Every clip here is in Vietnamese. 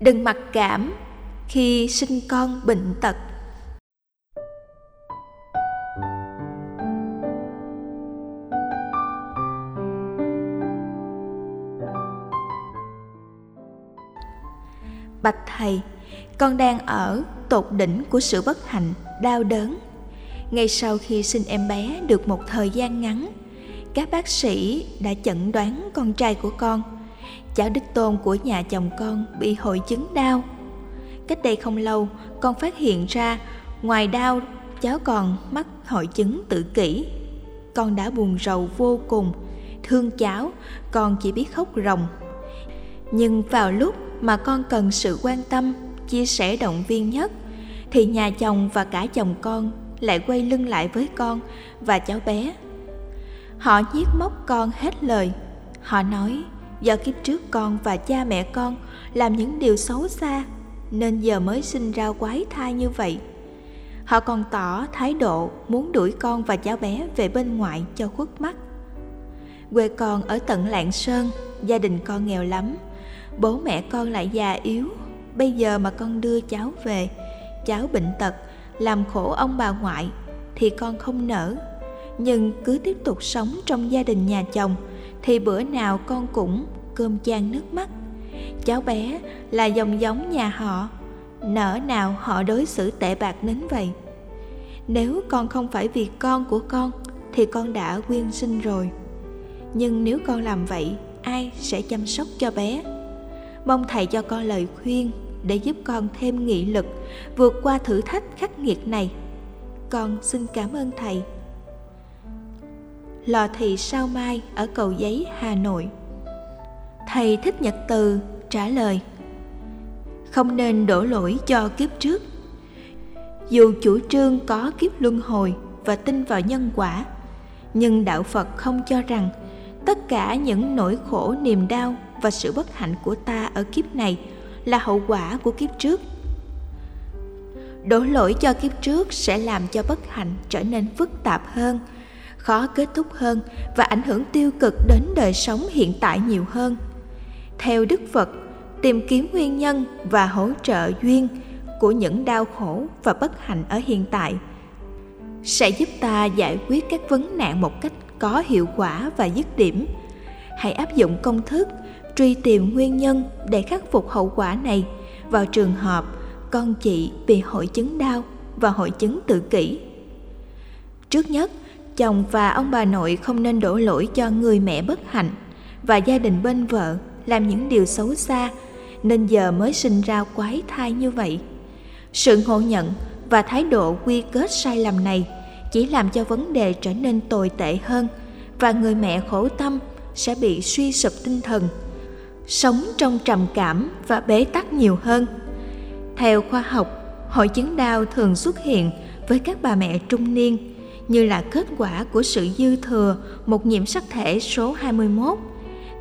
đừng mặc cảm khi sinh con bệnh tật. Bạch thầy, con đang ở tột đỉnh của sự bất hạnh, đau đớn. Ngay sau khi sinh em bé được một thời gian ngắn, các bác sĩ đã chẩn đoán con trai của con cháu đích tôn của nhà chồng con bị hội chứng đau. Cách đây không lâu, con phát hiện ra ngoài đau, cháu còn mắc hội chứng tự kỷ. Con đã buồn rầu vô cùng, thương cháu, con chỉ biết khóc ròng. Nhưng vào lúc mà con cần sự quan tâm, chia sẻ động viên nhất, thì nhà chồng và cả chồng con lại quay lưng lại với con và cháu bé. Họ giết móc con hết lời. Họ nói do kiếp trước con và cha mẹ con làm những điều xấu xa, nên giờ mới sinh ra quái thai như vậy. Họ còn tỏ thái độ muốn đuổi con và cháu bé về bên ngoại cho khuất mắt. Quê con ở tận lạng sơn, gia đình con nghèo lắm. Bố mẹ con lại già yếu. Bây giờ mà con đưa cháu về, cháu bệnh tật, làm khổ ông bà ngoại thì con không nỡ. Nhưng cứ tiếp tục sống trong gia đình nhà chồng thì bữa nào con cũng cơm chan nước mắt. Cháu bé là dòng giống nhà họ nở nào họ đối xử tệ bạc đến vậy. Nếu con không phải vì con của con, thì con đã quyên sinh rồi. Nhưng nếu con làm vậy, ai sẽ chăm sóc cho bé? Mong thầy cho con lời khuyên để giúp con thêm nghị lực vượt qua thử thách khắc nghiệt này. Con xin cảm ơn thầy lò thị sao mai ở cầu giấy, hà nội. Thầy thích nhật từ trả lời, không nên đổ lỗi cho kiếp trước. Dù chủ trương có kiếp luân hồi và tin vào nhân quả, nhưng đạo phật không cho rằng tất cả những nỗi khổ, niềm đau và sự bất hạnh của ta ở kiếp này là hậu quả của kiếp trước. Đổ lỗi cho kiếp trước sẽ làm cho bất hạnh trở nên phức tạp hơn khó kết thúc hơn và ảnh hưởng tiêu cực đến đời sống hiện tại nhiều hơn theo đức phật tìm kiếm nguyên nhân và hỗ trợ duyên của những đau khổ và bất hạnh ở hiện tại sẽ giúp ta giải quyết các vấn nạn một cách có hiệu quả và dứt điểm hãy áp dụng công thức truy tìm nguyên nhân để khắc phục hậu quả này vào trường hợp con chị bị hội chứng đau và hội chứng tự kỷ. Trước nhất, chồng và ông bà nội không nên đổ lỗi cho người mẹ bất hạnh và gia đình bên vợ làm những điều xấu xa, nên giờ mới sinh ra quái thai như vậy. Sự ngộ nhận và thái độ quy kết sai lầm này chỉ làm cho vấn đề trở nên tồi tệ hơn và người mẹ khổ tâm sẽ bị suy sụp tinh thần, sống trong trầm cảm và bế tắc nhiều hơn theo khoa học, hội chứng đau thường xuất hiện với các bà mẹ trung niên như là kết quả của sự dư thừa, một nhiễm sắc thể số 21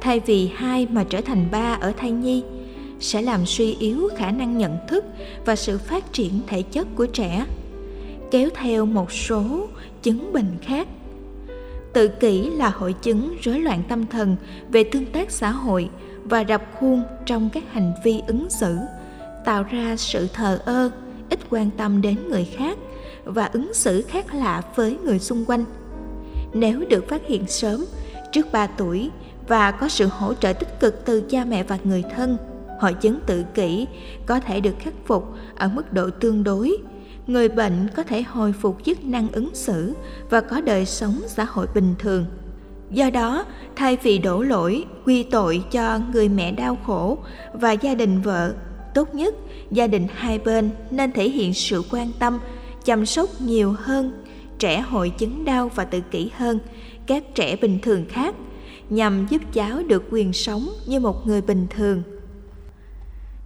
thay vì hai mà trở thành ba ở thai nhi, sẽ làm suy yếu khả năng nhận thức và sự phát triển thể chất của trẻ. Kéo theo một số chứng bệnh khác. Tự kỷ là hội chứng rối loạn tâm thần về tương tác xã hội và rập khuôn trong các hành vi ứng xử, tạo ra sự thờ ơ, ít quan tâm đến người khác và ứng xử khác lạ với người xung quanh. Nếu được phát hiện sớm, trước 3 tuổi và có sự hỗ trợ tích cực từ cha mẹ và người thân, hội chứng tự kỷ có thể được khắc phục ở mức độ tương đối. Người bệnh có thể hồi phục chức năng ứng xử và có đời sống xã hội bình thường. Do đó, thay vì đổ lỗi, quy tội cho người mẹ đau khổ và gia đình vợ, tốt nhất gia đình hai bên nên thể hiện sự quan tâm chăm sóc nhiều hơn, trẻ hội chứng đau và tự kỷ hơn, các trẻ bình thường khác, nhằm giúp cháu được quyền sống như một người bình thường.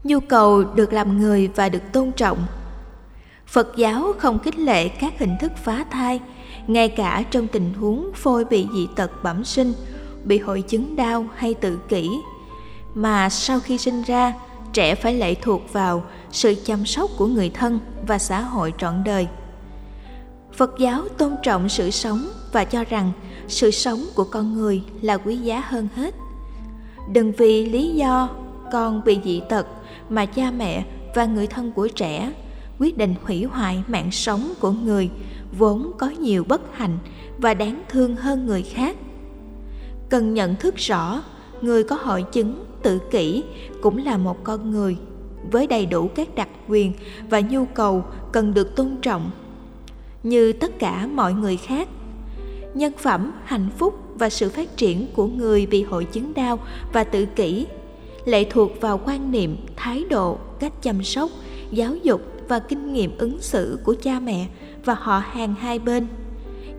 Nhu cầu được làm người và được tôn trọng. Phật giáo không khích lệ các hình thức phá thai, ngay cả trong tình huống phôi bị dị tật bẩm sinh, bị hội chứng đau hay tự kỷ. Mà sau khi sinh ra trẻ phải lệ thuộc vào sự chăm sóc của người thân và xã hội trọn đời. Phật giáo tôn trọng sự sống và cho rằng sự sống của con người là quý giá hơn hết. Đừng vì lý do con bị dị tật mà cha mẹ và người thân của trẻ quyết định hủy hoại mạng sống của người vốn có nhiều bất hạnh và đáng thương hơn người khác. Cần nhận thức rõ người có hội chứng tự kỷ cũng là một con người với đầy đủ các đặc quyền và nhu cầu cần được tôn trọng. Như tất cả mọi người khác, nhân phẩm, hạnh phúc và sự phát triển của người bị hội chứng đau và tự kỷ lệ thuộc vào quan niệm, thái độ, cách chăm sóc, giáo dục và kinh nghiệm ứng xử của cha mẹ và họ hàng hai bên.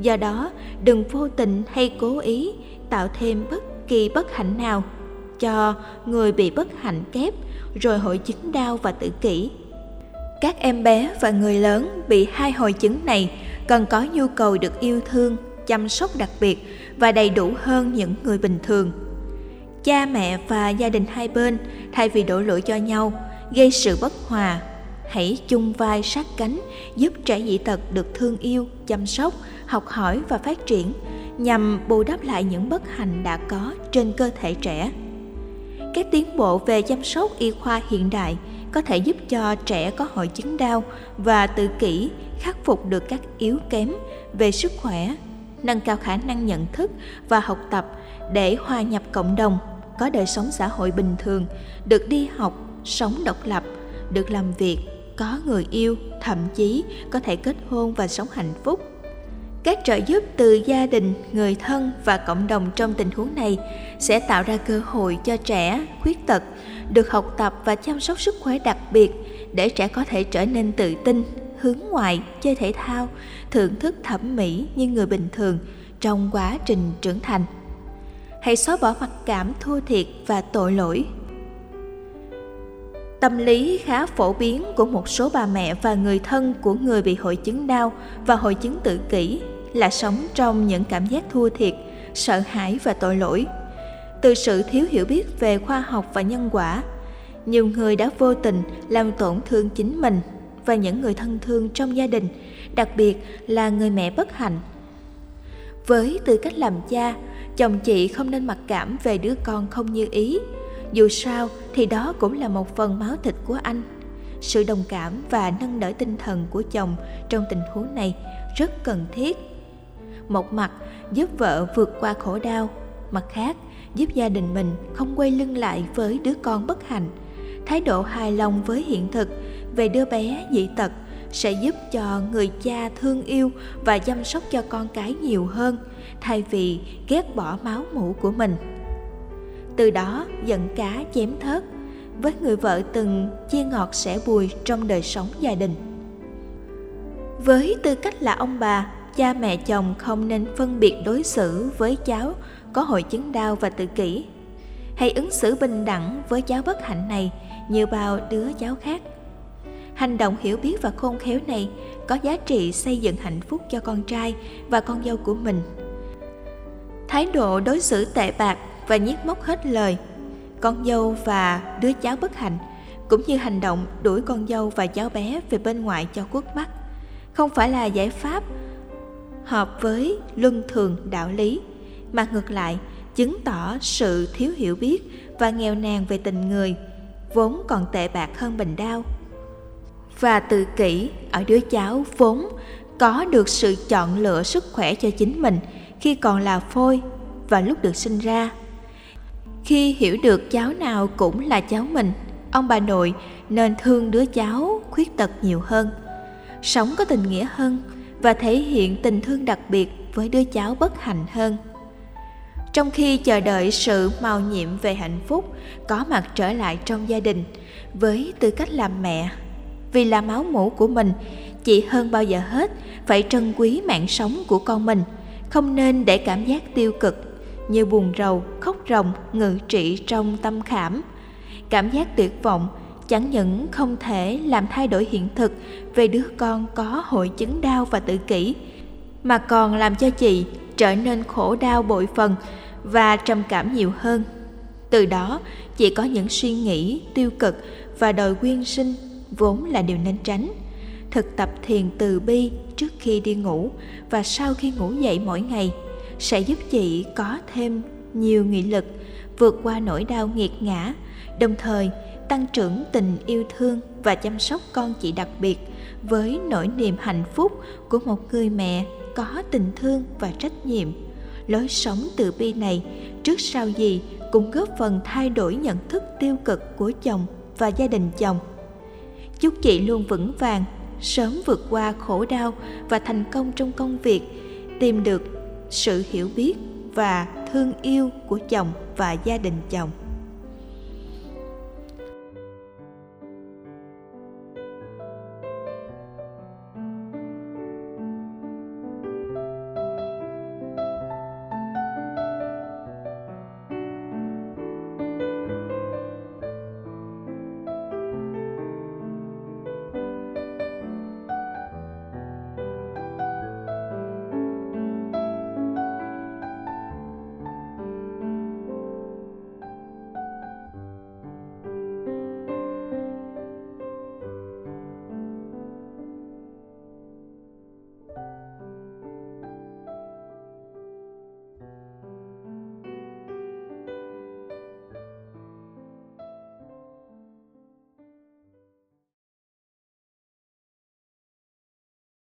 Do đó, đừng vô tình hay cố ý tạo thêm bất kỳ bất hạnh nào, cho người bị bất hạnh kép, rồi hội chứng đau và tự kỷ. Các em bé và người lớn bị hai hội chứng này cần có nhu cầu được yêu thương, chăm sóc đặc biệt và đầy đủ hơn những người bình thường. Cha mẹ và gia đình hai bên, thay vì đổ lỗi cho nhau, gây sự bất hòa, hãy chung vai sát cánh, giúp trẻ dị tật được thương yêu, chăm sóc, học hỏi và phát triển nhằm bù đắp lại những bất hạnh đã có trên cơ thể trẻ. Các tiến bộ về chăm sóc y khoa hiện đại có thể giúp cho trẻ có hội chứng đau và tự kỷ, khắc phục được các yếu kém về sức khỏe, nâng cao khả năng nhận thức và học tập để hòa nhập cộng đồng, có đời sống xã hội bình thường, được đi học, sống độc lập, được làm việc, có người yêu, thậm chí có thể kết hôn và sống hạnh phúc các trợ giúp từ gia đình, người thân và cộng đồng trong tình huống này sẽ tạo ra cơ hội cho trẻ khuyết tật được học tập và chăm sóc sức khỏe đặc biệt để trẻ có thể trở nên tự tin, hướng ngoại, chơi thể thao, thưởng thức thẩm mỹ như người bình thường trong quá trình trưởng thành. Hãy xóa bỏ mặc cảm thua thiệt và tội lỗi tâm lý khá phổ biến của một số bà mẹ và người thân của người bị hội chứng đau và hội chứng tự kỷ là sống trong những cảm giác thua thiệt, sợ hãi và tội lỗi. Từ sự thiếu hiểu biết về khoa học và nhân quả, nhiều người đã vô tình làm tổn thương chính mình và những người thân thương trong gia đình, đặc biệt là người mẹ bất hạnh. Với tư cách làm cha, chồng chị không nên mặc cảm về đứa con không như ý dù sao thì đó cũng là một phần máu thịt của anh. Sự đồng cảm và nâng đỡ tinh thần của chồng trong tình huống này rất cần thiết. Một mặt, giúp vợ vượt qua khổ đau, mặt khác, giúp gia đình mình không quay lưng lại với đứa con bất hạnh. Thái độ hài lòng với hiện thực về đứa bé dị tật sẽ giúp cho người cha thương yêu và chăm sóc cho con cái nhiều hơn, thay vì ghét bỏ máu mủ của mình từ đó giận cá chém thớt. Với người vợ từng, chia ngọt sẻ bùi trong đời sống gia đình. Với tư cách là ông bà, cha mẹ chồng không nên phân biệt đối xử với cháu có hội chứng đau và tự kỷ. Hãy ứng xử bình đẳng với cháu bất hạnh này như bao đứa cháu khác. Hành động hiểu biết và khôn khéo này có giá trị xây dựng hạnh phúc cho con trai và con dâu của mình. Thái độ đối xử tệ bạc và nhiếc móc hết lời. Con dâu và đứa cháu bất hạnh cũng như hành động đuổi con dâu và cháu bé về bên ngoài cho quốc mắt. Không phải là giải pháp hợp với luân thường đạo lý, mà ngược lại chứng tỏ sự thiếu hiểu biết và nghèo nàn về tình người, vốn còn tệ bạc hơn bình đau và tự kỷ ở đứa cháu vốn có được sự chọn lựa sức khỏe cho chính mình khi còn là phôi và lúc được sinh ra khi hiểu được cháu nào cũng là cháu mình, ông bà nội nên thương đứa cháu khuyết tật nhiều hơn. Sống có tình nghĩa hơn và thể hiện tình thương đặc biệt với đứa cháu bất hạnh hơn. Trong khi chờ đợi sự màu nhiệm về hạnh phúc có mặt trở lại trong gia đình với tư cách làm mẹ, vì là máu mủ của mình, chị hơn bao giờ hết phải trân quý mạng sống của con mình, không nên để cảm giác tiêu cực như buồn rầu, khóc ròng, ngự trị trong tâm khảm. Cảm giác tuyệt vọng, chẳng những không thể làm thay đổi hiện thực về đứa con có hội chứng đau và tự kỷ, mà còn làm cho chị trở nên khổ đau bội phần và trầm cảm nhiều hơn. Từ đó, chị có những suy nghĩ tiêu cực và đòi quyên sinh vốn là điều nên tránh. Thực tập thiền từ bi trước khi đi ngủ và sau khi ngủ dậy mỗi ngày sẽ giúp chị có thêm nhiều nghị lực vượt qua nỗi đau nghiệt ngã, đồng thời tăng trưởng tình yêu thương và chăm sóc con chị đặc biệt với nỗi niềm hạnh phúc của một người mẹ có tình thương và trách nhiệm. Lối sống từ bi này trước sau gì cũng góp phần thay đổi nhận thức tiêu cực của chồng và gia đình chồng. Chúc chị luôn vững vàng, sớm vượt qua khổ đau và thành công trong công việc, tìm được sự hiểu biết và thương yêu của chồng và gia đình chồng.